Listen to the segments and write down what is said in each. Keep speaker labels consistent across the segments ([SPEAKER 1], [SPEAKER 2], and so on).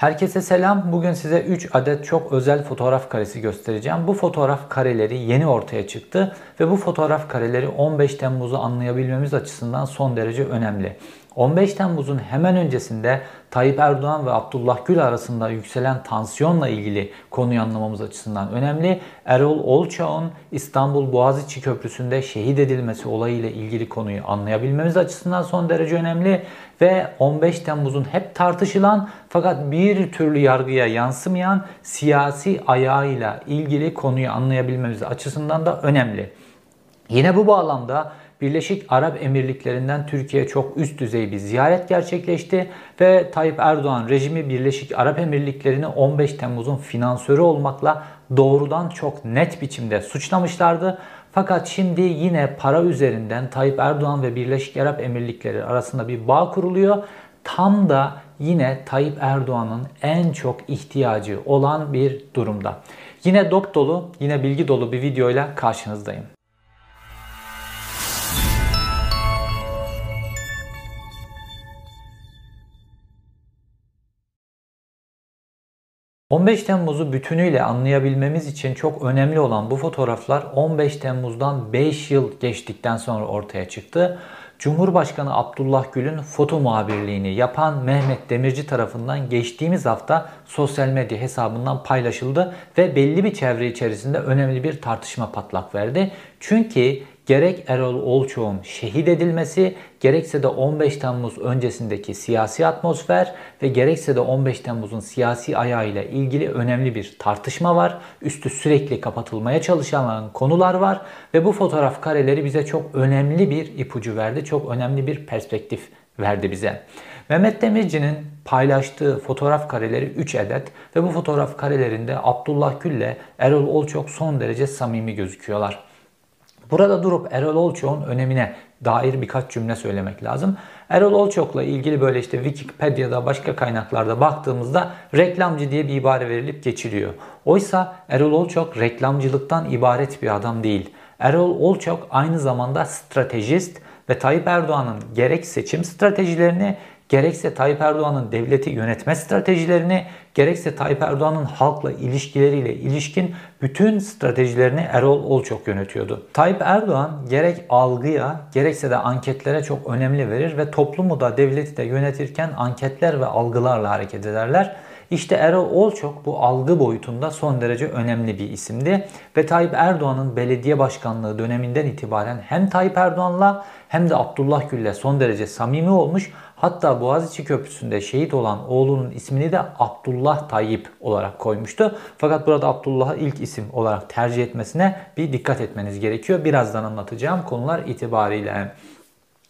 [SPEAKER 1] Herkese selam. Bugün size 3 adet çok özel fotoğraf karesi göstereceğim. Bu fotoğraf kareleri yeni ortaya çıktı ve bu fotoğraf kareleri 15 Temmuz'u anlayabilmemiz açısından son derece önemli. 15 Temmuz'un hemen öncesinde Tayyip Erdoğan ve Abdullah Gül arasında yükselen tansiyonla ilgili konuyu anlamamız açısından önemli. Erol Olçağ'ın İstanbul Boğaziçi Köprüsü'nde şehit edilmesi olayıyla ilgili konuyu anlayabilmemiz açısından son derece önemli. Ve 15 Temmuz'un hep tartışılan fakat bir türlü yargıya yansımayan siyasi ayağıyla ilgili konuyu anlayabilmemiz açısından da önemli. Yine bu bağlamda Birleşik Arap Emirlikleri'nden Türkiye çok üst düzey bir ziyaret gerçekleşti ve Tayyip Erdoğan rejimi Birleşik Arap Emirlikleri'ni 15 Temmuz'un finansörü olmakla doğrudan çok net biçimde suçlamışlardı. Fakat şimdi yine para üzerinden Tayyip Erdoğan ve Birleşik Arap Emirlikleri arasında bir bağ kuruluyor. Tam da yine Tayyip Erdoğan'ın en çok ihtiyacı olan bir durumda. Yine dop dolu, yine bilgi dolu bir videoyla karşınızdayım. 15 Temmuz'u bütünüyle anlayabilmemiz için çok önemli olan bu fotoğraflar 15 Temmuz'dan 5 yıl geçtikten sonra ortaya çıktı. Cumhurbaşkanı Abdullah Gül'ün foto muhabirliğini yapan Mehmet Demirci tarafından geçtiğimiz hafta sosyal medya hesabından paylaşıldı ve belli bir çevre içerisinde önemli bir tartışma patlak verdi. Çünkü gerek Erol Olçoğ'un şehit edilmesi, gerekse de 15 Temmuz öncesindeki siyasi atmosfer ve gerekse de 15 Temmuz'un siyasi ayağıyla ilgili önemli bir tartışma var. Üstü sürekli kapatılmaya çalışılan konular var ve bu fotoğraf kareleri bize çok önemli bir ipucu verdi. Çok önemli bir perspektif verdi bize. Mehmet Demirci'nin paylaştığı fotoğraf kareleri 3 adet ve bu fotoğraf karelerinde Abdullah Gül ile Erol Olçok son derece samimi gözüküyorlar. Burada durup Erol Olçok'un önemine dair birkaç cümle söylemek lazım. Erol Olçok'la ilgili böyle işte Wikipedia'da başka kaynaklarda baktığımızda reklamcı diye bir ibare verilip geçiliyor. Oysa Erol Olçok reklamcılıktan ibaret bir adam değil. Erol Olçok aynı zamanda stratejist ve Tayyip Erdoğan'ın gerek seçim stratejilerini gerekse Tayyip Erdoğan'ın devleti yönetme stratejilerini, gerekse Tayyip Erdoğan'ın halkla ilişkileriyle ilişkin bütün stratejilerini Erol Olçok yönetiyordu. Tayyip Erdoğan gerek algıya gerekse de anketlere çok önemli verir ve toplumu da devleti de yönetirken anketler ve algılarla hareket ederler. İşte Erol Olçok bu algı boyutunda son derece önemli bir isimdi. Ve Tayyip Erdoğan'ın belediye başkanlığı döneminden itibaren hem Tayyip Erdoğan'la hem de Abdullah Gül'le son derece samimi olmuş. Hatta Boğaziçi Köprüsü'nde şehit olan oğlunun ismini de Abdullah Tayyip olarak koymuştu. Fakat burada Abdullah'ı ilk isim olarak tercih etmesine bir dikkat etmeniz gerekiyor. Birazdan anlatacağım konular itibariyle.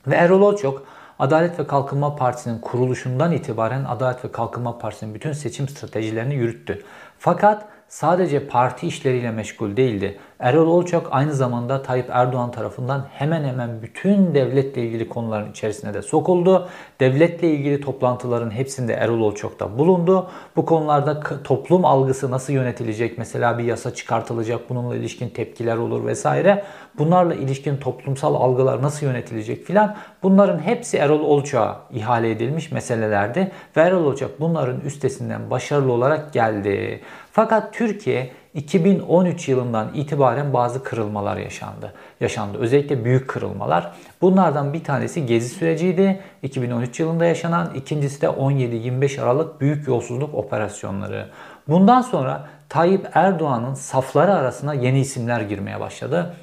[SPEAKER 1] Ve Erol Olçok Adalet ve Kalkınma Partisi'nin kuruluşundan itibaren Adalet ve Kalkınma Partisi'nin bütün seçim stratejilerini yürüttü. Fakat sadece parti işleriyle meşgul değildi. Erol Olçak aynı zamanda Tayyip Erdoğan tarafından hemen hemen bütün devletle ilgili konuların içerisine de sokuldu. Devletle ilgili toplantıların hepsinde Erol Olçak da bulundu. Bu konularda toplum algısı nasıl yönetilecek? Mesela bir yasa çıkartılacak, bununla ilişkin tepkiler olur vesaire. Bunlarla ilişkin toplumsal algılar nasıl yönetilecek filan. Bunların hepsi Erol Olçak'a ihale edilmiş meselelerdi. Ve Erol Olçak bunların üstesinden başarılı olarak geldi. Fakat Türkiye 2013 yılından itibaren bazı kırılmalar yaşandı. Yaşandı. Özellikle büyük kırılmalar. Bunlardan bir tanesi gezi süreciydi. 2013 yılında yaşanan, ikincisi de 17-25 Aralık büyük yolsuzluk operasyonları. Bundan sonra Tayyip Erdoğan'ın safları arasına yeni isimler girmeye başladı.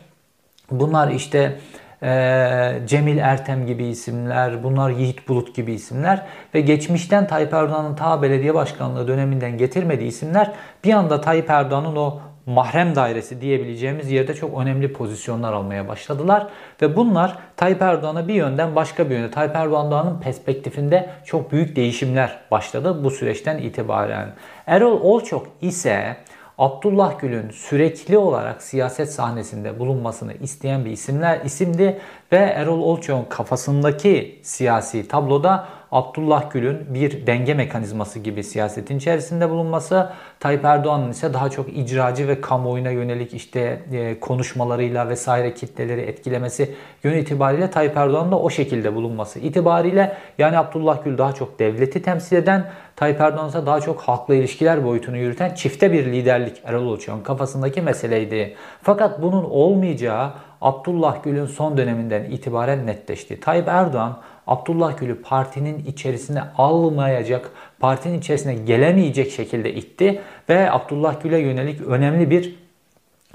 [SPEAKER 1] Bunlar işte e, Cemil Ertem gibi isimler, bunlar Yiğit Bulut gibi isimler ve geçmişten Tayyip Erdoğan'ın ta belediye başkanlığı döneminden getirmediği isimler bir anda Tayyip Erdoğan'ın o mahrem dairesi diyebileceğimiz yerde çok önemli pozisyonlar almaya başladılar. Ve bunlar Tayyip Erdoğan'a bir yönden başka bir yönde Tayyip Erdoğan'ın perspektifinde çok büyük değişimler başladı bu süreçten itibaren. Erol Olçok ise Abdullah Gül'ün sürekli olarak siyaset sahnesinde bulunmasını isteyen bir isimler isimdi ve Erol Olçok'un kafasındaki siyasi tabloda Abdullah Gül'ün bir denge mekanizması gibi siyasetin içerisinde bulunması, Tayyip Erdoğan'ın ise daha çok icracı ve kamuoyuna yönelik işte e, konuşmalarıyla vesaire kitleleri etkilemesi yönü itibariyle Tayyip Erdoğan'ın da o şekilde bulunması itibariyle yani Abdullah Gül daha çok devleti temsil eden, Tayyip Erdoğan ise daha çok halkla ilişkiler boyutunu yürüten çifte bir liderlik Erol Ulçak'ın kafasındaki meseleydi. Fakat bunun olmayacağı Abdullah Gül'ün son döneminden itibaren netleşti. Tayyip Erdoğan Abdullah Gül'ü partinin içerisine almayacak, partinin içerisine gelemeyecek şekilde itti ve Abdullah Gül'e yönelik önemli bir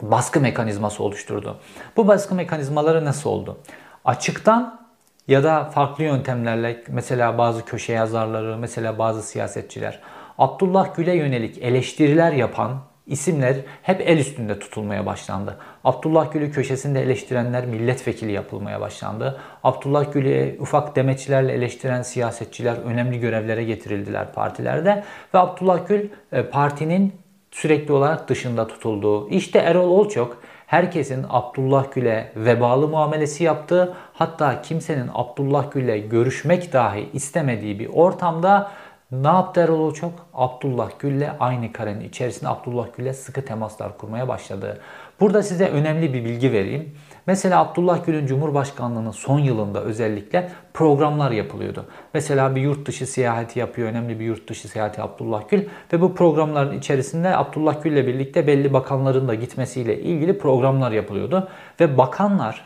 [SPEAKER 1] baskı mekanizması oluşturdu. Bu baskı mekanizmaları nasıl oldu? Açıktan ya da farklı yöntemlerle mesela bazı köşe yazarları, mesela bazı siyasetçiler Abdullah Gül'e yönelik eleştiriler yapan isimler hep el üstünde tutulmaya başlandı. Abdullah Gül'ü köşesinde eleştirenler milletvekili yapılmaya başlandı. Abdullah Gül'ü ufak demeçlerle eleştiren siyasetçiler önemli görevlere getirildiler partilerde ve Abdullah Gül e, partinin sürekli olarak dışında tutulduğu. İşte Erol Olçok herkesin Abdullah Gül'e vebalı muamelesi yaptığı hatta kimsenin Abdullah Gül'le görüşmek dahi istemediği bir ortamda ne yaptı Erol çok? Abdullah Gül'le aynı karenin içerisinde Abdullah Gül'le sıkı temaslar kurmaya başladı. Burada size önemli bir bilgi vereyim. Mesela Abdullah Gül'ün Cumhurbaşkanlığının son yılında özellikle programlar yapılıyordu. Mesela bir yurt dışı seyahati yapıyor, önemli bir yurt dışı seyahati Abdullah Gül ve bu programların içerisinde Abdullah Gül'le birlikte belli bakanların da gitmesiyle ilgili programlar yapılıyordu. Ve bakanlar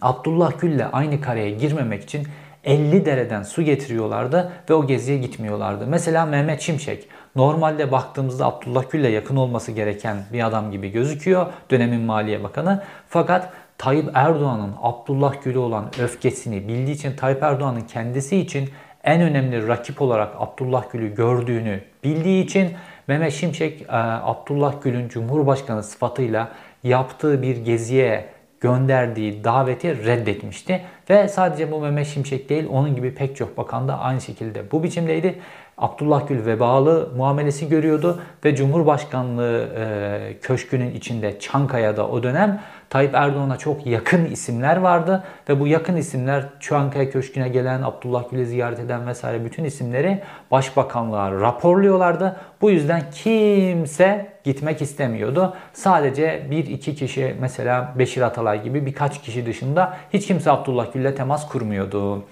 [SPEAKER 1] Abdullah Gül'le aynı kareye girmemek için 50 dereden su getiriyorlardı ve o geziye gitmiyorlardı. Mesela Mehmet Şimşek normalde baktığımızda Abdullah Gül'le yakın olması gereken bir adam gibi gözüküyor dönemin Maliye Bakanı. Fakat Tayyip Erdoğan'ın Abdullah Gül'e olan öfkesini bildiği için Tayyip Erdoğan'ın kendisi için en önemli rakip olarak Abdullah Gül'ü gördüğünü bildiği için Mehmet Şimşek e, Abdullah Gül'ün Cumhurbaşkanı sıfatıyla yaptığı bir geziye gönderdiği daveti reddetmişti. Ve sadece bu Mehmet Şimşek değil onun gibi pek çok bakan da aynı şekilde bu biçimdeydi. Abdullah Gül vebalı muamelesi görüyordu ve Cumhurbaşkanlığı e, köşkünün içinde Çankaya'da o dönem Tayyip Erdoğan'a çok yakın isimler vardı ve bu yakın isimler Çankaya Köşkü'ne gelen, Abdullah Gül'ü ziyaret eden vesaire bütün isimleri başbakanlığa raporluyorlardı. Bu yüzden kimse gitmek istemiyordu. Sadece bir iki kişi mesela Beşir Atalay gibi birkaç kişi dışında hiç kimse Abdullah Gül'le temas kurmuyordu.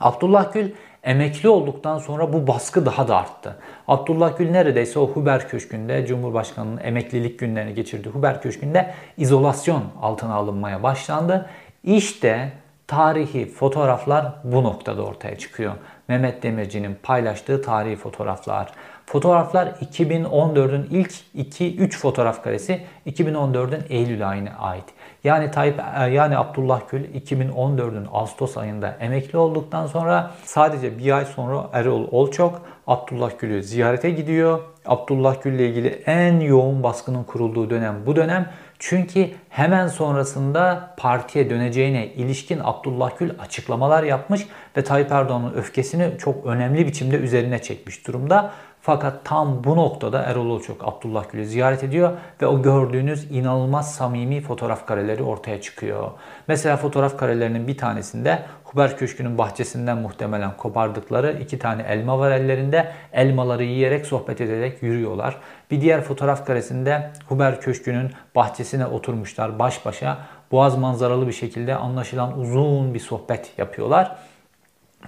[SPEAKER 1] Abdullah Gül emekli olduktan sonra bu baskı daha da arttı. Abdullah Gül neredeyse o Huber Köşkü'nde Cumhurbaşkanı'nın emeklilik günlerini geçirdiği Huber Köşkü'nde izolasyon altına alınmaya başlandı. İşte tarihi fotoğraflar bu noktada ortaya çıkıyor. Mehmet Demirci'nin paylaştığı tarihi fotoğraflar. Fotoğraflar 2014'ün ilk 2-3 fotoğraf karesi 2014'ün Eylül ayına ait. Yani Tayyip e, yani Abdullah Gül 2014'ün Ağustos ayında emekli olduktan sonra sadece bir ay sonra Erol Olçok Abdullah Gül'ü ziyarete gidiyor. Abdullah Gül ile ilgili en yoğun baskının kurulduğu dönem bu dönem. Çünkü hemen sonrasında partiye döneceğine ilişkin Abdullah Gül açıklamalar yapmış ve Tayyip Erdoğan'ın öfkesini çok önemli biçimde üzerine çekmiş durumda. Fakat tam bu noktada Erol Olçok Abdullah Gül'ü ziyaret ediyor ve o gördüğünüz inanılmaz samimi fotoğraf kareleri ortaya çıkıyor. Mesela fotoğraf karelerinin bir tanesinde Huber Köşkü'nün bahçesinden muhtemelen kopardıkları iki tane elma var ellerinde. Elmaları yiyerek, sohbet ederek yürüyorlar. Bir diğer fotoğraf karesinde Huber Köşkü'nün bahçesine oturmuşlar baş başa. Boğaz manzaralı bir şekilde anlaşılan uzun bir sohbet yapıyorlar.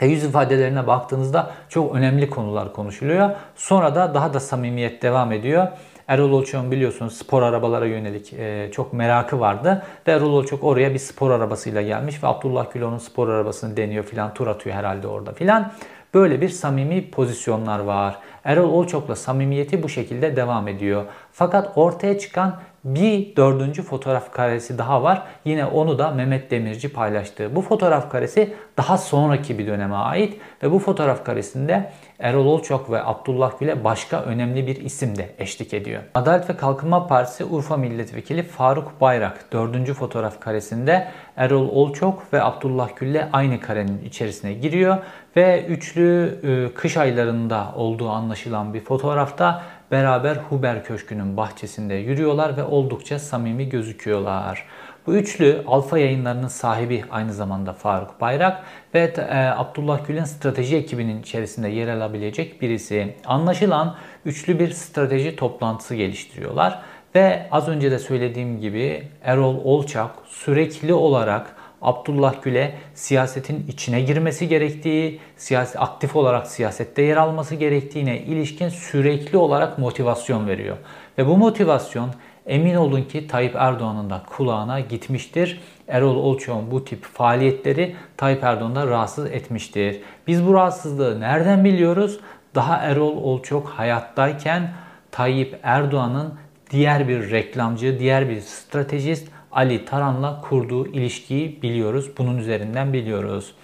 [SPEAKER 1] Ve yüz ifadelerine baktığınızda çok önemli konular konuşuluyor. Sonra da daha da samimiyet devam ediyor. Erol Olçok'un biliyorsunuz spor arabalara yönelik e, çok merakı vardı. Ve Erol Olçok oraya bir spor arabasıyla gelmiş ve Abdullah Gül onun spor arabasını deniyor filan tur atıyor herhalde orada filan. Böyle bir samimi pozisyonlar var. Erol Olçok'la samimiyeti bu şekilde devam ediyor. Fakat ortaya çıkan bir dördüncü fotoğraf karesi daha var. Yine onu da Mehmet Demirci paylaştı. Bu fotoğraf karesi daha sonraki bir döneme ait ve bu fotoğraf karesinde Erol Olçok ve Abdullah Gül'e başka önemli bir isim de eşlik ediyor. Adalet ve Kalkınma Partisi Urfa Milletvekili Faruk Bayrak dördüncü fotoğraf karesinde Erol Olçok ve Abdullah Gül'le aynı karenin içerisine giriyor ve üçlü e, kış aylarında olduğu anlaşılan bir fotoğrafta beraber Huber Köşkü'nün bahçesinde yürüyorlar ve oldukça samimi gözüküyorlar. Bu üçlü Alfa yayınlarının sahibi aynı zamanda Faruk Bayrak ve e, Abdullah Gül'ün strateji ekibinin içerisinde yer alabilecek birisi. Anlaşılan üçlü bir strateji toplantısı geliştiriyorlar. Ve az önce de söylediğim gibi Erol Olçak sürekli olarak Abdullah Gül'e siyasetin içine girmesi gerektiği, siyasi, aktif olarak siyasette yer alması gerektiğine ilişkin sürekli olarak motivasyon veriyor. Ve bu motivasyon emin olun ki Tayyip Erdoğan'ın da kulağına gitmiştir. Erol Olçok'un bu tip faaliyetleri Tayyip Erdoğan'da rahatsız etmiştir. Biz bu rahatsızlığı nereden biliyoruz? Daha Erol Olçok hayattayken Tayyip Erdoğan'ın diğer bir reklamcı, diğer bir stratejist Ali Taran'la kurduğu ilişkiyi biliyoruz. Bunun üzerinden biliyoruz.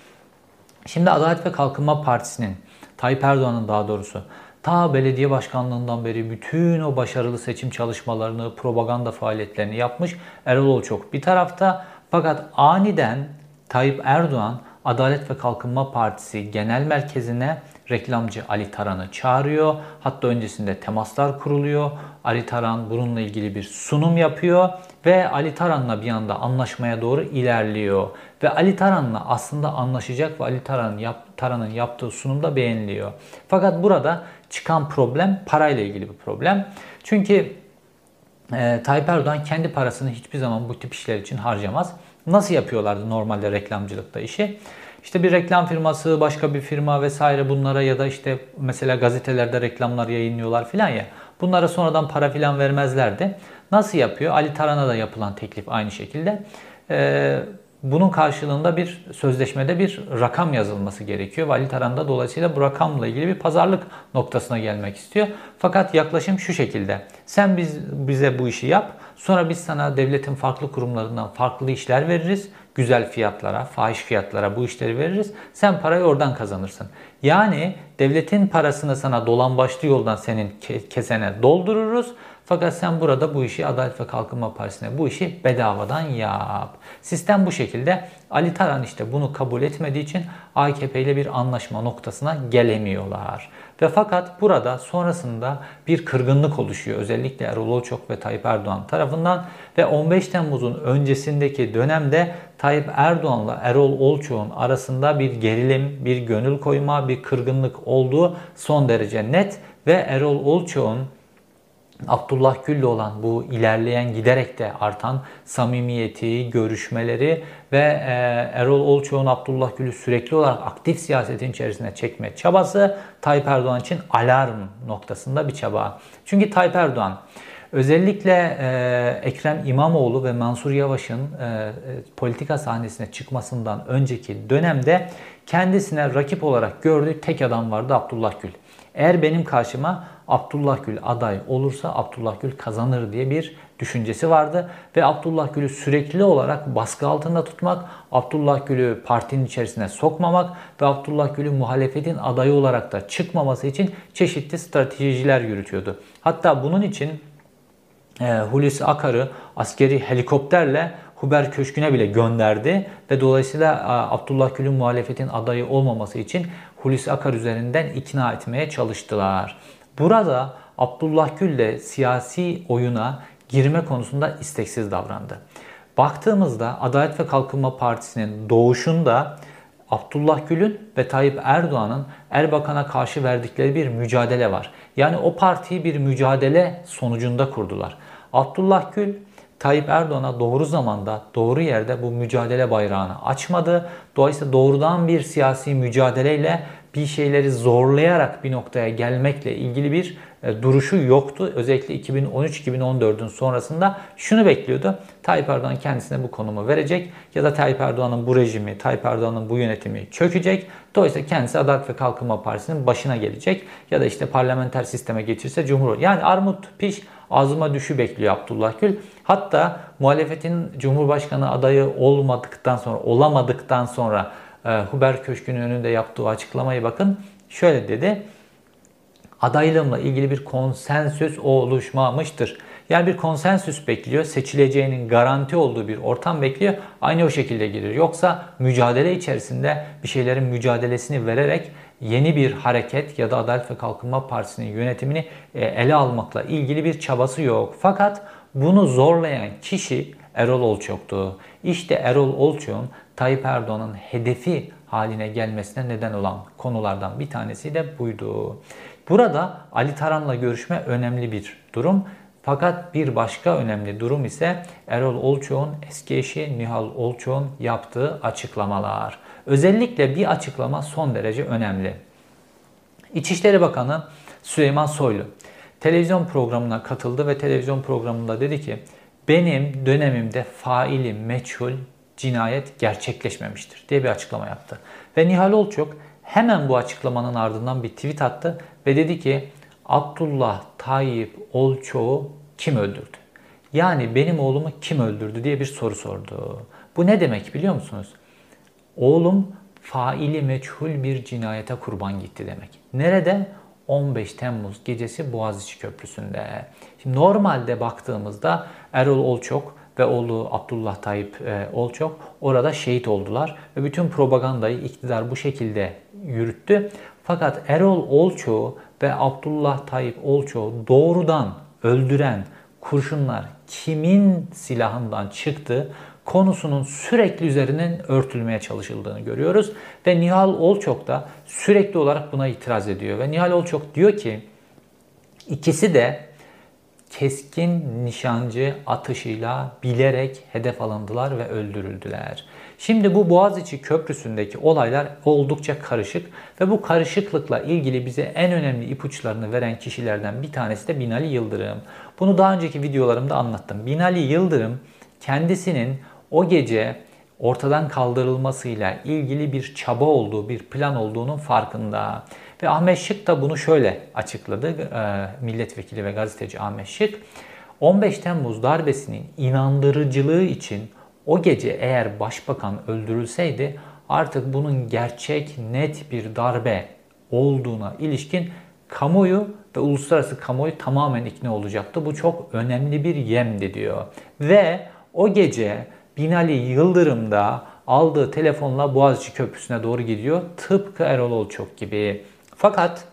[SPEAKER 1] Şimdi Adalet ve Kalkınma Partisi'nin, Tayyip Erdoğan'ın daha doğrusu ta belediye başkanlığından beri bütün o başarılı seçim çalışmalarını, propaganda faaliyetlerini yapmış Erol Olçok bir tarafta. Fakat aniden Tayyip Erdoğan Adalet ve Kalkınma Partisi Genel Merkezi'ne reklamcı Ali Taran'ı çağırıyor. Hatta öncesinde temaslar kuruluyor. Ali Taran bununla ilgili bir sunum yapıyor ve Ali Taran'la bir anda anlaşmaya doğru ilerliyor. Ve Ali Taran'la aslında anlaşacak ve Ali Taran'ın yap, Taran'ın yaptığı sunumda beğeniliyor. Fakat burada çıkan problem parayla ilgili bir problem. Çünkü e, Tayyip Erdoğan kendi parasını hiçbir zaman bu tip işler için harcamaz. Nasıl yapıyorlardı normalde reklamcılıkta işi? İşte bir reklam firması, başka bir firma vesaire bunlara ya da işte mesela gazetelerde reklamlar yayınlıyorlar filan ya. Bunlara sonradan para filan vermezlerdi. Nasıl yapıyor? Ali Taran'a da yapılan teklif aynı şekilde. Ee, bunun karşılığında bir sözleşmede bir rakam yazılması gerekiyor. Vali Taran da dolayısıyla bu rakamla ilgili bir pazarlık noktasına gelmek istiyor. Fakat yaklaşım şu şekilde. Sen biz bize bu işi yap. Sonra biz sana devletin farklı kurumlarından farklı işler veririz. Güzel fiyatlara, fahiş fiyatlara bu işleri veririz. Sen parayı oradan kazanırsın. Yani devletin parasını sana dolan başlı yoldan senin kesene doldururuz. Fakat sen burada bu işi Adalet ve Kalkınma Partisi'ne bu işi bedavadan yap. Sistem bu şekilde. Ali Taran işte bunu kabul etmediği için AKP ile bir anlaşma noktasına gelemiyorlar. Ve fakat burada sonrasında bir kırgınlık oluşuyor. Özellikle Erol Olçok ve Tayyip Erdoğan tarafından ve 15 Temmuz'un öncesindeki dönemde Tayyip Erdoğan'la Erol Olçok'un arasında bir gerilim, bir gönül koyma, bir kırgınlık olduğu son derece net ve Erol Olçok'un Abdullah Gül'le olan bu ilerleyen giderek de artan samimiyeti, görüşmeleri ve e, Erol Olçoğ'un Abdullah Gül'ü sürekli olarak aktif siyasetin içerisine çekme çabası Tayyip Erdoğan için alarm noktasında bir çaba. Çünkü Tayyip Erdoğan özellikle e, Ekrem İmamoğlu ve Mansur Yavaş'ın e, politika sahnesine çıkmasından önceki dönemde kendisine rakip olarak gördüğü tek adam vardı Abdullah Gül. Eğer benim karşıma Abdullah Gül aday olursa Abdullah Gül kazanır diye bir düşüncesi vardı. Ve Abdullah Gül'ü sürekli olarak baskı altında tutmak, Abdullah Gül'ü partinin içerisine sokmamak ve Abdullah Gül'ün muhalefetin adayı olarak da çıkmaması için çeşitli stratejiler yürütüyordu. Hatta bunun için e, Hulusi Akar'ı askeri helikopterle Huber Köşkü'ne bile gönderdi ve dolayısıyla e, Abdullah Gül'ün muhalefetin adayı olmaması için Hulusi Akar üzerinden ikna etmeye çalıştılar. Burada Abdullah Gül de siyasi oyuna girme konusunda isteksiz davrandı. Baktığımızda Adalet ve Kalkınma Partisi'nin doğuşunda Abdullah Gül'ün ve Tayyip Erdoğan'ın Erbakan'a karşı verdikleri bir mücadele var. Yani o partiyi bir mücadele sonucunda kurdular. Abdullah Gül Tayyip Erdoğan'a doğru zamanda, doğru yerde bu mücadele bayrağını açmadı. Dolayısıyla doğrudan bir siyasi mücadeleyle bir şeyleri zorlayarak bir noktaya gelmekle ilgili bir duruşu yoktu. Özellikle 2013-2014'ün sonrasında şunu bekliyordu. Tayyip Erdoğan kendisine bu konumu verecek ya da Tayyip Erdoğan'ın bu rejimi, Tayyip Erdoğan'ın bu yönetimi çökecek. Dolayısıyla kendisi Adalet ve Kalkınma Partisi'nin başına gelecek ya da işte parlamenter sisteme geçirse Cumhur. Yani armut piş ağzıma düşü bekliyor Abdullah Gül. Hatta muhalefetin Cumhurbaşkanı adayı olmadıktan sonra, olamadıktan sonra e, Huber Köşkü'nün önünde yaptığı açıklamayı bakın. Şöyle dedi. Adaylığımla ilgili bir konsensüs oluşmamıştır. Yani bir konsensüs bekliyor. Seçileceğinin garanti olduğu bir ortam bekliyor. Aynı o şekilde gelir. Yoksa mücadele içerisinde bir şeylerin mücadelesini vererek yeni bir hareket ya da Adalet ve Kalkınma Partisi'nin yönetimini e, ele almakla ilgili bir çabası yok. Fakat bunu zorlayan kişi Erol Olçok'tu. İşte Erol Olçok'un Tayyip Erdoğan'ın hedefi haline gelmesine neden olan konulardan bir tanesi de buydu. Burada Ali Taran'la görüşme önemli bir durum. Fakat bir başka önemli durum ise Erol Olçok'un eski eşi Nihal Olçok'un yaptığı açıklamalar. Özellikle bir açıklama son derece önemli. İçişleri Bakanı Süleyman Soylu televizyon programına katıldı ve televizyon programında dedi ki benim dönemimde faili meçhul cinayet gerçekleşmemiştir diye bir açıklama yaptı. Ve Nihal Olçok hemen bu açıklamanın ardından bir tweet attı ve dedi ki Abdullah Tayyip Olçok'u kim öldürdü? Yani benim oğlumu kim öldürdü diye bir soru sordu. Bu ne demek biliyor musunuz? Oğlum faili meçhul bir cinayete kurban gitti demek. Nerede? 15 Temmuz gecesi Boğaziçi Köprüsü'nde. Şimdi normalde baktığımızda Erol Olçok ve oğlu Abdullah Tayyip e, Olçok orada şehit oldular ve bütün propagandayı iktidar bu şekilde yürüttü. Fakat Erol Olçok'u ve Abdullah Tayyip Olçok'u doğrudan öldüren kurşunlar kimin silahından çıktı konusunun sürekli üzerinin örtülmeye çalışıldığını görüyoruz. Ve Nihal Olçok da sürekli olarak buna itiraz ediyor. Ve Nihal Olçok diyor ki ikisi de keskin nişancı atışıyla bilerek hedef alındılar ve öldürüldüler. Şimdi bu Boğaziçi Köprüsü'ndeki olaylar oldukça karışık ve bu karışıklıkla ilgili bize en önemli ipuçlarını veren kişilerden bir tanesi de Binali Yıldırım. Bunu daha önceki videolarımda anlattım. Binali Yıldırım kendisinin o gece ortadan kaldırılmasıyla ilgili bir çaba olduğu, bir plan olduğunun farkında. Ve Ahmet Şık da bunu şöyle açıkladı. E, milletvekili ve gazeteci Ahmet Şık. 15 Temmuz darbesinin inandırıcılığı için o gece eğer başbakan öldürülseydi artık bunun gerçek net bir darbe olduğuna ilişkin kamuoyu ve uluslararası kamuoyu tamamen ikna olacaktı. Bu çok önemli bir yemdi diyor. Ve o gece Binali Yıldırım da aldığı telefonla Boğaziçi Köprüsü'ne doğru gidiyor. Tıpkı Erol Olçok gibi. Fakat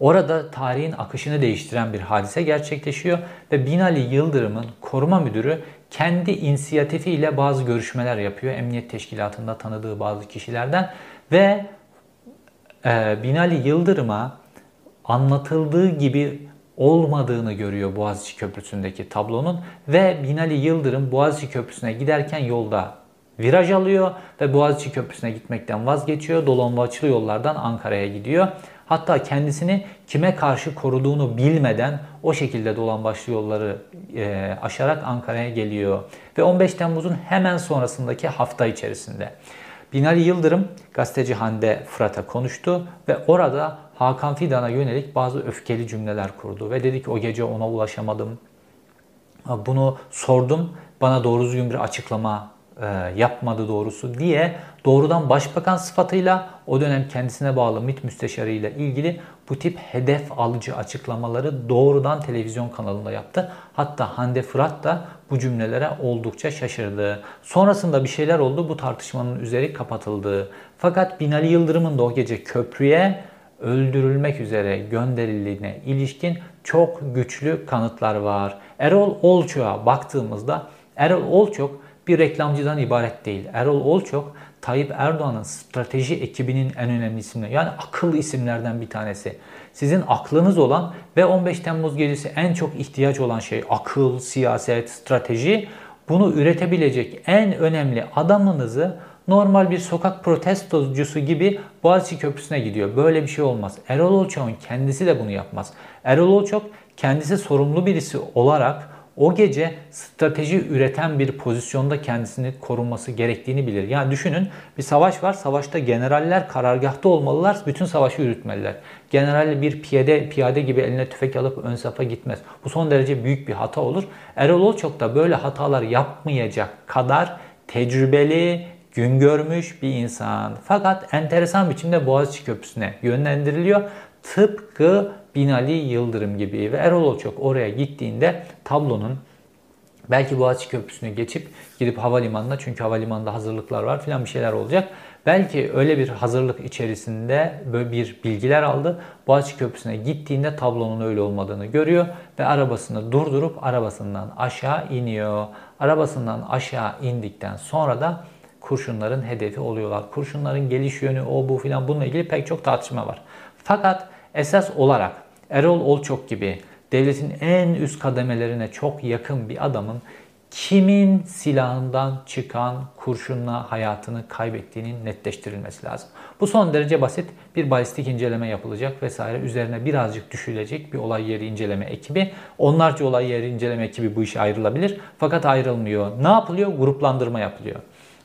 [SPEAKER 1] orada tarihin akışını değiştiren bir hadise gerçekleşiyor ve Binali Yıldırım'ın koruma müdürü kendi inisiyatifiyle bazı görüşmeler yapıyor. Emniyet Teşkilatı'nda tanıdığı bazı kişilerden ve e, Binali Yıldırım'a anlatıldığı gibi olmadığını görüyor Boğaziçi Köprüsü'ndeki tablonun ve Binali Yıldırım Boğaziçi Köprüsü'ne giderken yolda viraj alıyor ve Boğaziçi Köprüsü'ne gitmekten vazgeçiyor. Dolambaçlı yollardan Ankara'ya gidiyor. Hatta kendisini kime karşı koruduğunu bilmeden o şekilde dolambaçlı yolları e, aşarak Ankara'ya geliyor. Ve 15 Temmuz'un hemen sonrasındaki hafta içerisinde Binali Yıldırım gazeteci Hande Fırat'a konuştu ve orada Hakan Fidan'a yönelik bazı öfkeli cümleler kurdu ve dedi ki o gece ona ulaşamadım. Bunu sordum. Bana doğru düzgün bir açıklama yapmadı doğrusu diye doğrudan başbakan sıfatıyla o dönem kendisine bağlı MİT müsteşarı ile ilgili bu tip hedef alıcı açıklamaları doğrudan televizyon kanalında yaptı. Hatta Hande Fırat da bu cümlelere oldukça şaşırdı. Sonrasında bir şeyler oldu. Bu tartışmanın üzeri kapatıldı. Fakat Binali Yıldırım'ın da o gece köprüye öldürülmek üzere gönderildiğine ilişkin çok güçlü kanıtlar var. Erol Olçok'a baktığımızda Erol Olçok bir reklamcıdan ibaret değil. Erol Olçok Tayyip Erdoğan'ın strateji ekibinin en önemli isimleri. Yani akıl isimlerden bir tanesi. Sizin aklınız olan ve 15 Temmuz gecesi en çok ihtiyaç olan şey akıl, siyaset, strateji. Bunu üretebilecek en önemli adamınızı normal bir sokak protestocusu gibi Boğaziçi Köprüsü'ne gidiyor. Böyle bir şey olmaz. Erol Olçok'un kendisi de bunu yapmaz. Erol Olçok kendisi sorumlu birisi olarak o gece strateji üreten bir pozisyonda kendisini korunması gerektiğini bilir. Yani düşünün bir savaş var. Savaşta generaller karargahta olmalılar. Bütün savaşı yürütmeliler. General bir piyade, piyade gibi eline tüfek alıp ön safa gitmez. Bu son derece büyük bir hata olur. Erol Olçok da böyle hatalar yapmayacak kadar tecrübeli, gün görmüş bir insan. Fakat enteresan biçimde Boğaziçi Köprüsü'ne yönlendiriliyor. Tıpkı Binali Yıldırım gibi ve Erol Olçok oraya gittiğinde tablonun Belki Boğaziçi Köprüsü'nü geçip gidip havalimanına çünkü havalimanında hazırlıklar var filan bir şeyler olacak. Belki öyle bir hazırlık içerisinde böyle bir bilgiler aldı. Boğaziçi Köprüsü'ne gittiğinde tablonun öyle olmadığını görüyor ve arabasını durdurup arabasından aşağı iniyor. Arabasından aşağı indikten sonra da kurşunların hedefi oluyorlar. Kurşunların geliş yönü o bu filan bununla ilgili pek çok tartışma var. Fakat esas olarak Erol Olçok gibi devletin en üst kademelerine çok yakın bir adamın kimin silahından çıkan kurşunla hayatını kaybettiğinin netleştirilmesi lazım. Bu son derece basit bir balistik inceleme yapılacak vesaire. Üzerine birazcık düşülecek bir olay yeri inceleme ekibi. Onlarca olay yeri inceleme ekibi bu işe ayrılabilir. Fakat ayrılmıyor. Ne yapılıyor? Gruplandırma yapılıyor.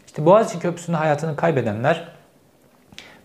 [SPEAKER 1] İşte Boğaziçi Köprüsü'nde hayatını kaybedenler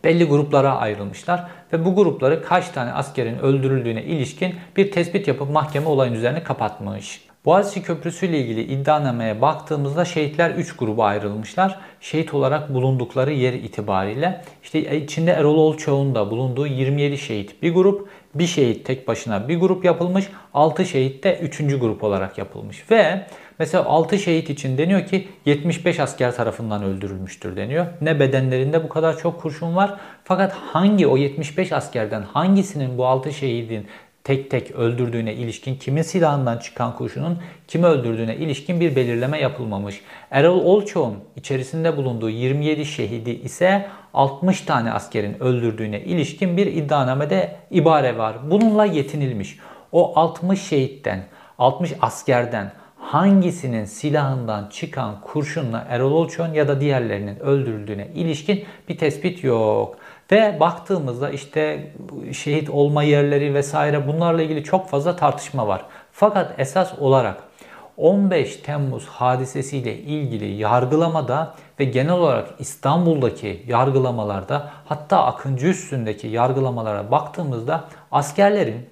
[SPEAKER 1] belli gruplara ayrılmışlar ve bu grupları kaç tane askerin öldürüldüğüne ilişkin bir tespit yapıp mahkeme olayın üzerine kapatmış. Boğaziçi Köprüsü ile ilgili iddianameye baktığımızda şehitler 3 gruba ayrılmışlar. Şehit olarak bulundukları yer itibariyle işte içinde Erol Olçoğ'un da bulunduğu 27 şehit bir grup, bir şehit tek başına bir grup yapılmış, 6 şehit de 3. grup olarak yapılmış ve Mesela 6 şehit için deniyor ki 75 asker tarafından öldürülmüştür deniyor. Ne bedenlerinde bu kadar çok kurşun var fakat hangi o 75 askerden hangisinin bu 6 şehidin tek tek öldürdüğüne ilişkin kimin silahından çıkan kurşunun kimi öldürdüğüne ilişkin bir belirleme yapılmamış. Erol Olçoğ'un içerisinde bulunduğu 27 şehidi ise 60 tane askerin öldürdüğüne ilişkin bir iddianamede ibare var. Bununla yetinilmiş. O 60 şehitten, 60 askerden hangisinin silahından çıkan kurşunla Erol Olçon ya da diğerlerinin öldürüldüğüne ilişkin bir tespit yok. Ve baktığımızda işte şehit olma yerleri vesaire bunlarla ilgili çok fazla tartışma var. Fakat esas olarak 15 Temmuz hadisesiyle ilgili yargılamada ve genel olarak İstanbul'daki yargılamalarda hatta Akıncı üstündeki yargılamalara baktığımızda askerlerin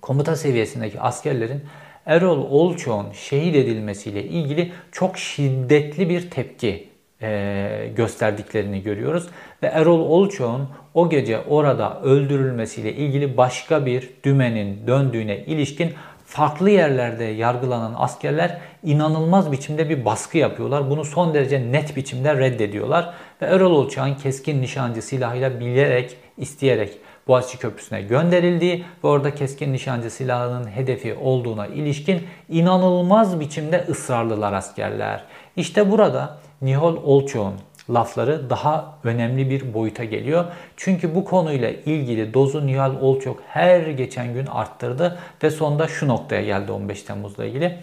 [SPEAKER 1] komuta seviyesindeki askerlerin Erol Olçoğ'un şehit edilmesiyle ilgili çok şiddetli bir tepki e, gösterdiklerini görüyoruz. Ve Erol Olçoğ'un o gece orada öldürülmesiyle ilgili başka bir dümenin döndüğüne ilişkin farklı yerlerde yargılanan askerler inanılmaz biçimde bir baskı yapıyorlar. Bunu son derece net biçimde reddediyorlar. Ve Erol Olçak'ın keskin nişancı silahıyla bilerek, isteyerek Boğaziçi Köprüsü'ne gönderildiği ve orada keskin nişancı silahının hedefi olduğuna ilişkin inanılmaz biçimde ısrarlılar askerler. İşte burada Nihol Olçoğ'un lafları daha önemli bir boyuta geliyor. Çünkü bu konuyla ilgili dozu Nihal Olçok her geçen gün arttırdı ve sonunda şu noktaya geldi 15 Temmuz'la ilgili.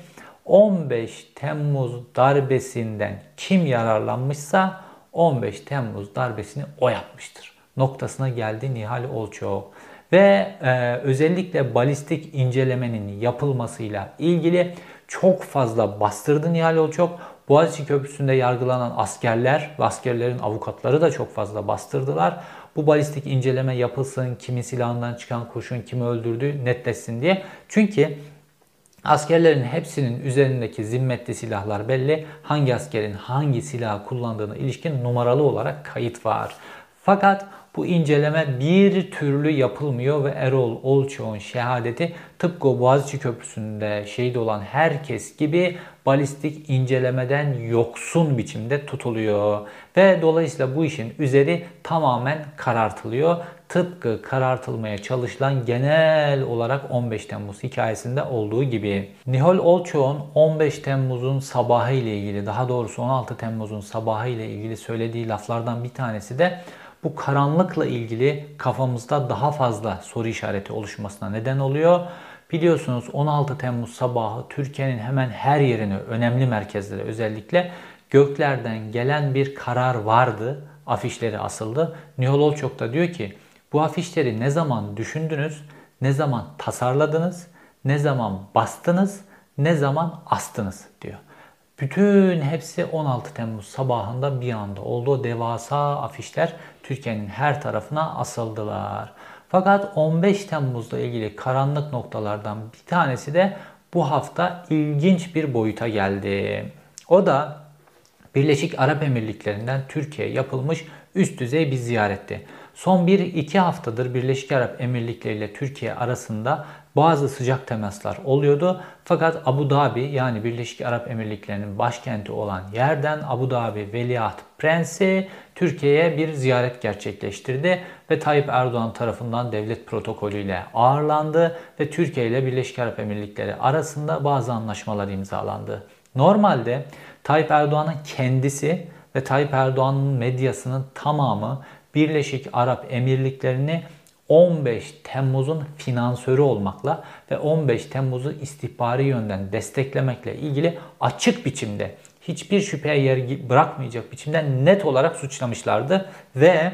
[SPEAKER 1] 15 Temmuz darbesinden kim yararlanmışsa 15 Temmuz darbesini o yapmıştır noktasına geldi Nihal Olçoğ. Ve e, özellikle balistik incelemenin yapılmasıyla ilgili çok fazla bastırdı Nihal Olçok. Boğaziçi Köprüsü'nde yargılanan askerler ve askerlerin avukatları da çok fazla bastırdılar. Bu balistik inceleme yapılsın, kimi silahından çıkan kurşun kimi öldürdü netleşsin diye. Çünkü askerlerin hepsinin üzerindeki zimmetli silahlar belli. Hangi askerin hangi silahı kullandığına ilişkin numaralı olarak kayıt var. Fakat bu inceleme bir türlü yapılmıyor ve Erol Olçoğ'un şehadeti tıpkı Boğaziçi Köprüsü'nde şehit olan herkes gibi balistik incelemeden yoksun biçimde tutuluyor. Ve dolayısıyla bu işin üzeri tamamen karartılıyor. Tıpkı karartılmaya çalışılan genel olarak 15 Temmuz hikayesinde olduğu gibi. Nihol Olçoğ'un 15 Temmuz'un sabahı ile ilgili daha doğrusu 16 Temmuz'un sabahı ile ilgili söylediği laflardan bir tanesi de bu karanlıkla ilgili kafamızda daha fazla soru işareti oluşmasına neden oluyor. Biliyorsunuz 16 Temmuz sabahı Türkiye'nin hemen her yerine, önemli merkezlere özellikle göklerden gelen bir karar vardı. Afişleri asıldı. Nihal Olçok da diyor ki bu afişleri ne zaman düşündünüz, ne zaman tasarladınız, ne zaman bastınız, ne zaman astınız diyor. Bütün hepsi 16 Temmuz sabahında bir anda oldu. Devasa afişler Türkiye'nin her tarafına asıldılar. Fakat 15 Temmuz'la ilgili karanlık noktalardan bir tanesi de bu hafta ilginç bir boyuta geldi. O da Birleşik Arap Emirlikleri'nden Türkiye'ye yapılmış üst düzey bir ziyaretti. Son 1-2 haftadır Birleşik Arap Emirlikleri ile Türkiye arasında bazı sıcak temaslar oluyordu. Fakat Abu Dhabi yani Birleşik Arap Emirlikleri'nin başkenti olan yerden Abu Dhabi Veliaht Prensi Türkiye'ye bir ziyaret gerçekleştirdi ve Tayyip Erdoğan tarafından devlet protokolüyle ağırlandı ve Türkiye ile Birleşik Arap Emirlikleri arasında bazı anlaşmalar imzalandı. Normalde Tayyip Erdoğan'ın kendisi ve Tayyip Erdoğan'ın medyasının tamamı Birleşik Arap Emirlikleri'ni 15 Temmuz'un finansörü olmakla ve 15 Temmuz'u istihbari yönden desteklemekle ilgili açık biçimde hiçbir şüpheye yer bırakmayacak biçimde net olarak suçlamışlardı ve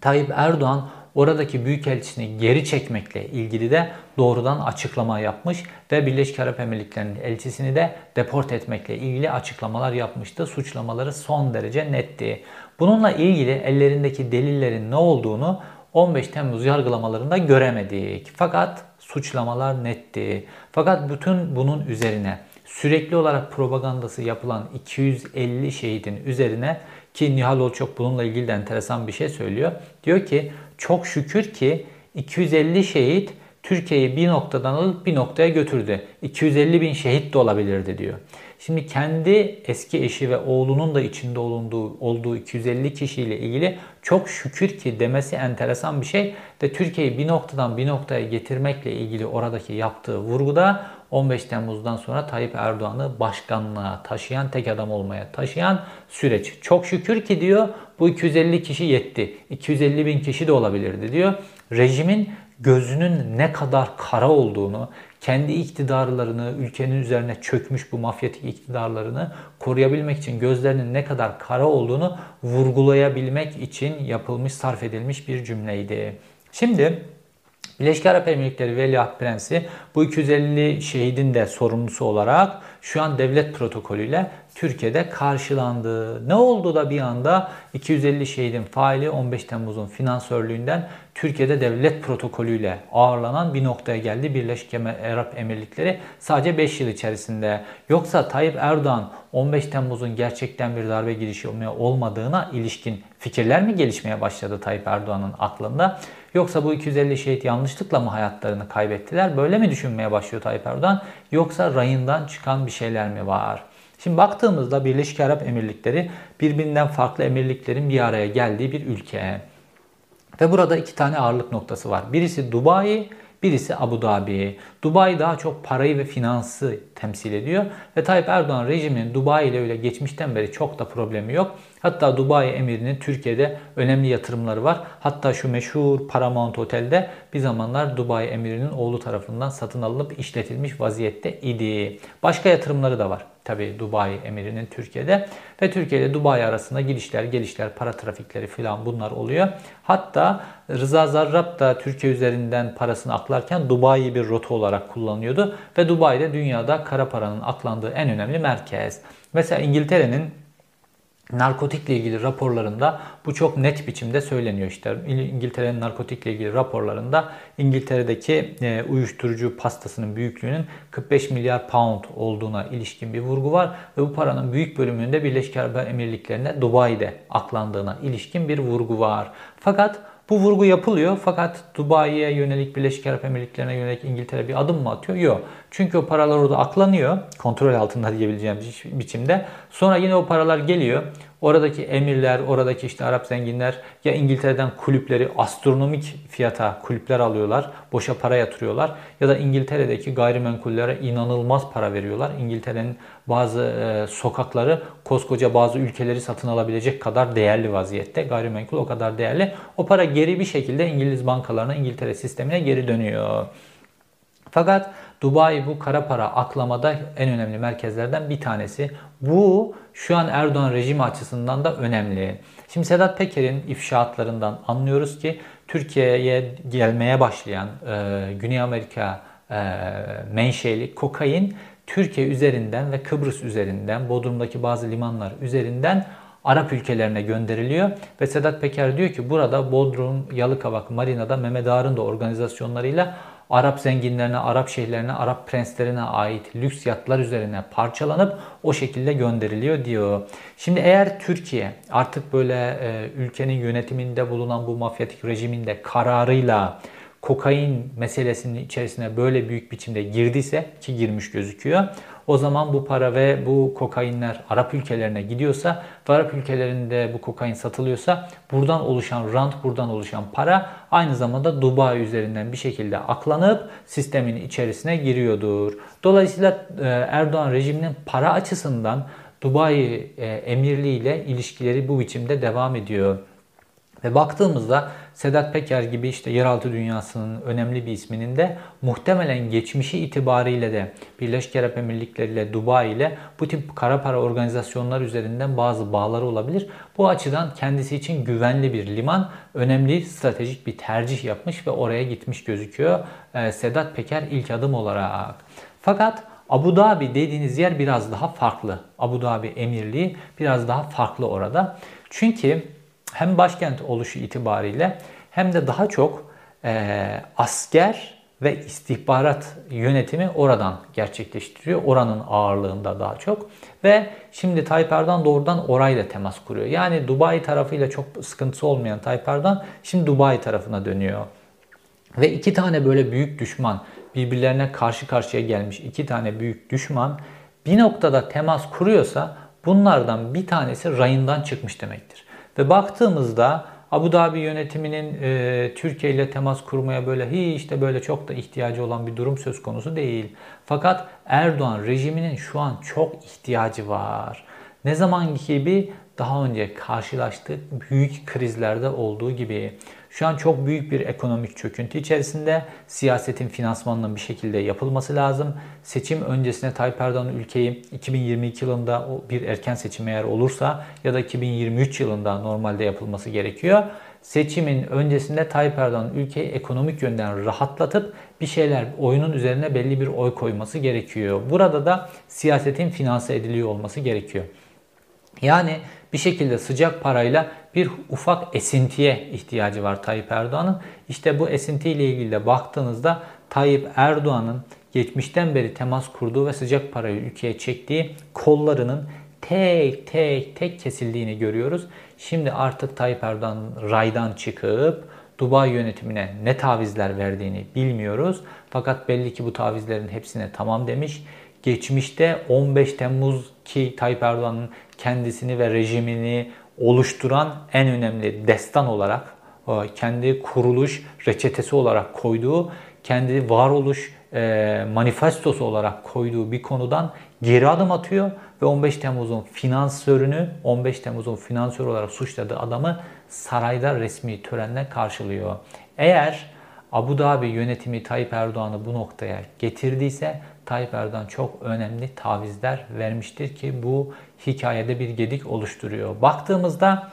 [SPEAKER 1] Tayyip Erdoğan oradaki büyükelçisini geri çekmekle ilgili de doğrudan açıklama yapmış ve Birleşik Arap Emirlikleri'nin elçisini de deport etmekle ilgili açıklamalar yapmıştı. Suçlamaları son derece netti. Bununla ilgili ellerindeki delillerin ne olduğunu 15 Temmuz yargılamalarında göremedik. Fakat suçlamalar netti. Fakat bütün bunun üzerine sürekli olarak propagandası yapılan 250 şehidin üzerine ki Nihal Olçok bununla ilgili de enteresan bir şey söylüyor. Diyor ki çok şükür ki 250 şehit Türkiye'yi bir noktadan alıp bir noktaya götürdü. 250 bin şehit de olabilirdi diyor. Şimdi kendi eski eşi ve oğlunun da içinde olunduğu, olduğu 250 kişiyle ilgili çok şükür ki demesi enteresan bir şey ve Türkiye'yi bir noktadan bir noktaya getirmekle ilgili oradaki yaptığı vurguda 15 Temmuz'dan sonra Tayyip Erdoğan'ı başkanlığa taşıyan, tek adam olmaya taşıyan süreç. Çok şükür ki diyor bu 250 kişi yetti. 250 bin kişi de olabilirdi diyor. Rejimin gözünün ne kadar kara olduğunu, kendi iktidarlarını, ülkenin üzerine çökmüş bu mafyatik iktidarlarını koruyabilmek için gözlerinin ne kadar kara olduğunu vurgulayabilmek için yapılmış, sarf edilmiş bir cümleydi. Şimdi Birleşik Arap Emirlikleri Veliaht Prensi bu 250 şehidin de sorumlusu olarak şu an devlet protokolüyle Türkiye'de karşılandı. Ne oldu da bir anda 250 şehidin faili 15 Temmuz'un finansörlüğünden Türkiye'de devlet protokolüyle ağırlanan bir noktaya geldi Birleşik Arap Emirlikleri sadece 5 yıl içerisinde. Yoksa Tayyip Erdoğan 15 Temmuz'un gerçekten bir darbe girişimi olmadığına ilişkin fikirler mi gelişmeye başladı Tayyip Erdoğan'ın aklında? Yoksa bu 250 şehit yanlışlıkla mı hayatlarını kaybettiler? Böyle mi düşünmeye başlıyor Tayyip Erdoğan? Yoksa rayından çıkan bir şeyler mi var? Şimdi baktığımızda Birleşik Arap Emirlikleri birbirinden farklı emirliklerin bir araya geldiği bir ülke. Ve burada iki tane ağırlık noktası var. Birisi Dubai, birisi Abu Dhabi. Dubai daha çok parayı ve finansı temsil ediyor. Ve Tayyip Erdoğan rejiminin Dubai ile öyle geçmişten beri çok da problemi yok. Hatta Dubai emirinin Türkiye'de önemli yatırımları var. Hatta şu meşhur Paramount Otel'de bir zamanlar Dubai emirinin oğlu tarafından satın alınıp işletilmiş vaziyette idi. Başka yatırımları da var. Tabi Dubai emirinin Türkiye'de ve Türkiye ile Dubai arasında gidişler, gelişler, para trafikleri filan bunlar oluyor. Hatta Rıza Zarrab da Türkiye üzerinden parasını aklarken Dubai'yi bir rota olarak kullanıyordu ve Dubai de dünyada kara paranın aklandığı en önemli merkez. Mesela İngiltere'nin narkotikle ilgili raporlarında bu çok net biçimde söyleniyor işte. İngiltere'nin narkotikle ilgili raporlarında İngiltere'deki e, uyuşturucu pastasının büyüklüğünün 45 milyar pound olduğuna ilişkin bir vurgu var ve bu paranın büyük bölümünde Birleşik Arap Emirlikleri'ne Dubai'de aklandığına ilişkin bir vurgu var. Fakat bu vurgu yapılıyor fakat Dubai'ye yönelik Birleşik Arap Emirlikleri'ne yönelik İngiltere bir adım mı atıyor? Yok. Çünkü o paralar orada aklanıyor. Kontrol altında diyebileceğim biçimde. Sonra yine o paralar geliyor. Oradaki emirler, oradaki işte Arap zenginler ya İngiltere'den kulüpleri astronomik fiyata kulüpler alıyorlar. Boşa para yatırıyorlar. Ya da İngiltere'deki gayrimenkullere inanılmaz para veriyorlar. İngiltere'nin bazı e, sokakları koskoca bazı ülkeleri satın alabilecek kadar değerli vaziyette. Gayrimenkul o kadar değerli. O para geri bir şekilde İngiliz bankalarına, İngiltere sistemine geri dönüyor. Fakat Dubai bu kara para aklamada en önemli merkezlerden bir tanesi. Bu şu an Erdoğan rejimi açısından da önemli. Şimdi Sedat Peker'in ifşaatlarından anlıyoruz ki Türkiye'ye gelmeye başlayan e, Güney Amerika e, menşeli kokain Türkiye üzerinden ve Kıbrıs üzerinden, Bodrum'daki bazı limanlar üzerinden Arap ülkelerine gönderiliyor. Ve Sedat Peker diyor ki burada Bodrum, Yalıkavak, Marina'da Mehmet Ağar'ın da organizasyonlarıyla Arap zenginlerine, Arap şeyhlerine, Arap prenslerine ait lüks yatlar üzerine parçalanıp o şekilde gönderiliyor diyor. Şimdi eğer Türkiye artık böyle e, ülkenin yönetiminde bulunan bu mafyatik rejiminde kararıyla kokain meselesinin içerisine böyle büyük biçimde girdiyse ki girmiş gözüküyor. O zaman bu para ve bu kokainler Arap ülkelerine gidiyorsa ve Arap ülkelerinde bu kokain satılıyorsa buradan oluşan rant, buradan oluşan para aynı zamanda Dubai üzerinden bir şekilde aklanıp sistemin içerisine giriyordur. Dolayısıyla e, Erdoğan rejiminin para açısından Dubai e, emirliği ile ilişkileri bu biçimde devam ediyor. Ve baktığımızda Sedat Peker gibi işte yeraltı dünyasının önemli bir isminin de muhtemelen geçmişi itibariyle de Birleşik Arap Emirlikleri ile Dubai ile bu tip kara para organizasyonlar üzerinden bazı bağları olabilir. Bu açıdan kendisi için güvenli bir liman, önemli stratejik bir tercih yapmış ve oraya gitmiş gözüküyor ee, Sedat Peker ilk adım olarak. Fakat Abu Dhabi dediğiniz yer biraz daha farklı. Abu Dhabi Emirliği biraz daha farklı orada. Çünkü hem başkent oluşu itibariyle hem de daha çok e, asker ve istihbarat yönetimi oradan gerçekleştiriyor. Oranın ağırlığında daha çok. Ve şimdi Tayyip Erdoğan doğrudan orayla temas kuruyor. Yani Dubai tarafıyla çok sıkıntısı olmayan Tayyip Erdoğan şimdi Dubai tarafına dönüyor. Ve iki tane böyle büyük düşman birbirlerine karşı karşıya gelmiş iki tane büyük düşman bir noktada temas kuruyorsa bunlardan bir tanesi rayından çıkmış demektir. Ve baktığımızda Abu Dhabi yönetiminin e, Türkiye ile temas kurmaya böyle hiç de böyle çok da ihtiyacı olan bir durum söz konusu değil. Fakat Erdoğan rejiminin şu an çok ihtiyacı var. Ne zaman gibi daha önce karşılaştık büyük krizlerde olduğu gibi. Şu an çok büyük bir ekonomik çöküntü içerisinde siyasetin finansmanının bir şekilde yapılması lazım. Seçim öncesine Tayyip Erdoğan ülkeyi 2022 yılında bir erken seçim eğer olursa ya da 2023 yılında normalde yapılması gerekiyor. Seçimin öncesinde Tayyip Erdoğan ülkeyi ekonomik yönden rahatlatıp bir şeyler oyunun üzerine belli bir oy koyması gerekiyor. Burada da siyasetin finanse ediliyor olması gerekiyor. Yani bir şekilde sıcak parayla bir ufak esintiye ihtiyacı var Tayyip Erdoğan'ın. İşte bu esintiyle ilgili de baktığınızda Tayyip Erdoğan'ın geçmişten beri temas kurduğu ve sıcak parayı ülkeye çektiği kollarının tek tek tek kesildiğini görüyoruz. Şimdi artık Tayyip Erdoğan raydan çıkıp Dubai yönetimine ne tavizler verdiğini bilmiyoruz. Fakat belli ki bu tavizlerin hepsine tamam demiş. Geçmişte 15 Temmuz ki Tayyip Erdoğan'ın kendisini ve rejimini oluşturan en önemli destan olarak e, kendi kuruluş reçetesi olarak koyduğu, kendi varoluş e, manifestosu olarak koyduğu bir konudan geri adım atıyor ve 15 Temmuz'un finansörünü 15 Temmuz'un finansör olarak suçladığı adamı sarayda resmi törenle karşılıyor. Eğer Abu Dhabi yönetimi Tayyip Erdoğan'ı bu noktaya getirdiyse Tayyip Erdoğan çok önemli tavizler vermiştir ki bu hikayede bir gedik oluşturuyor. Baktığımızda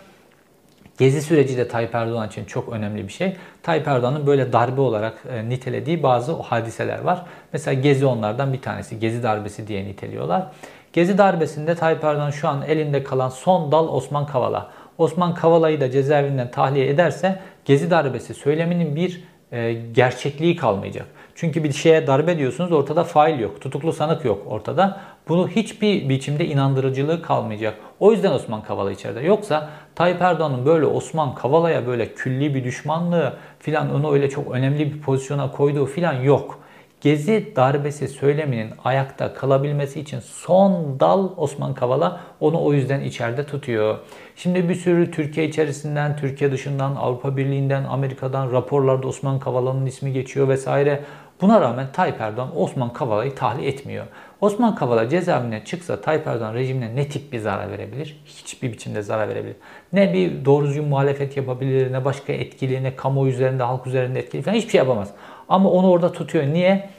[SPEAKER 1] Gezi süreci de Tayyip Erdoğan için çok önemli bir şey. Tayyip Erdoğan'ın böyle darbe olarak e, nitelediği bazı hadiseler var. Mesela Gezi onlardan bir tanesi. Gezi darbesi diye niteliyorlar. Gezi darbesinde Tayyip Erdoğan şu an elinde kalan son dal Osman Kavala. Osman Kavala'yı da cezaevinden tahliye ederse Gezi darbesi söyleminin bir e, gerçekliği kalmayacak. Çünkü bir şeye darbe diyorsunuz ortada fail yok, tutuklu sanık yok ortada. Bunu hiçbir biçimde inandırıcılığı kalmayacak. O yüzden Osman Kavala içeride. Yoksa Tayyip Erdoğan'ın böyle Osman Kavala'ya böyle külli bir düşmanlığı filan onu öyle çok önemli bir pozisyona koyduğu filan yok. Gezi darbesi söyleminin ayakta kalabilmesi için son dal Osman Kavala onu o yüzden içeride tutuyor. Şimdi bir sürü Türkiye içerisinden, Türkiye dışından, Avrupa Birliği'nden, Amerika'dan raporlarda Osman Kavala'nın ismi geçiyor vesaire. Buna rağmen Tayyip Erdoğan Osman Kavala'yı tahliye etmiyor. Osman Kavala cezaevine çıksa Tayyip Erdoğan rejimine ne tip bir zarar verebilir? Hiçbir biçimde zarar verebilir. Ne bir doğru düzgün muhalefet yapabilir, ne başka etkili, ne kamuoyu üzerinde, halk üzerinde etkili falan hiçbir şey yapamaz. Ama onu orada tutuyor. Niye?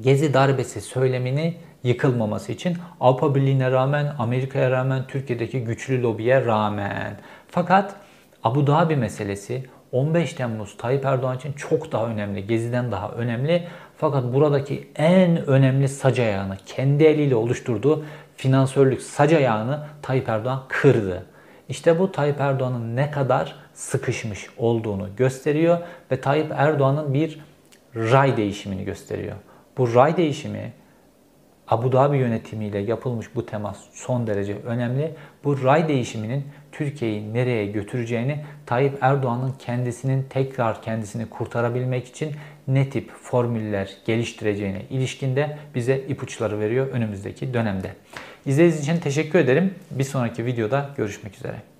[SPEAKER 1] Gezi darbesi söylemini yıkılmaması için Avrupa Birliği'ne rağmen, Amerika'ya rağmen, Türkiye'deki güçlü lobiye rağmen. Fakat Abu Dhabi meselesi 15 Temmuz Tayyip Erdoğan için çok daha önemli. Gezi'den daha önemli. Fakat buradaki en önemli sac ayağını kendi eliyle oluşturduğu finansörlük sac ayağını Tayyip Erdoğan kırdı. İşte bu Tayyip Erdoğan'ın ne kadar sıkışmış olduğunu gösteriyor ve Tayyip Erdoğan'ın bir ray değişimini gösteriyor. Bu ray değişimi Abu Dhabi yönetimiyle yapılmış bu temas son derece önemli. Bu ray değişiminin Türkiye'yi nereye götüreceğini Tayyip Erdoğan'ın kendisinin tekrar kendisini kurtarabilmek için ne tip formüller geliştireceğine ilişkinde bize ipuçları veriyor önümüzdeki dönemde. İzlediğiniz için teşekkür ederim. Bir sonraki videoda görüşmek üzere.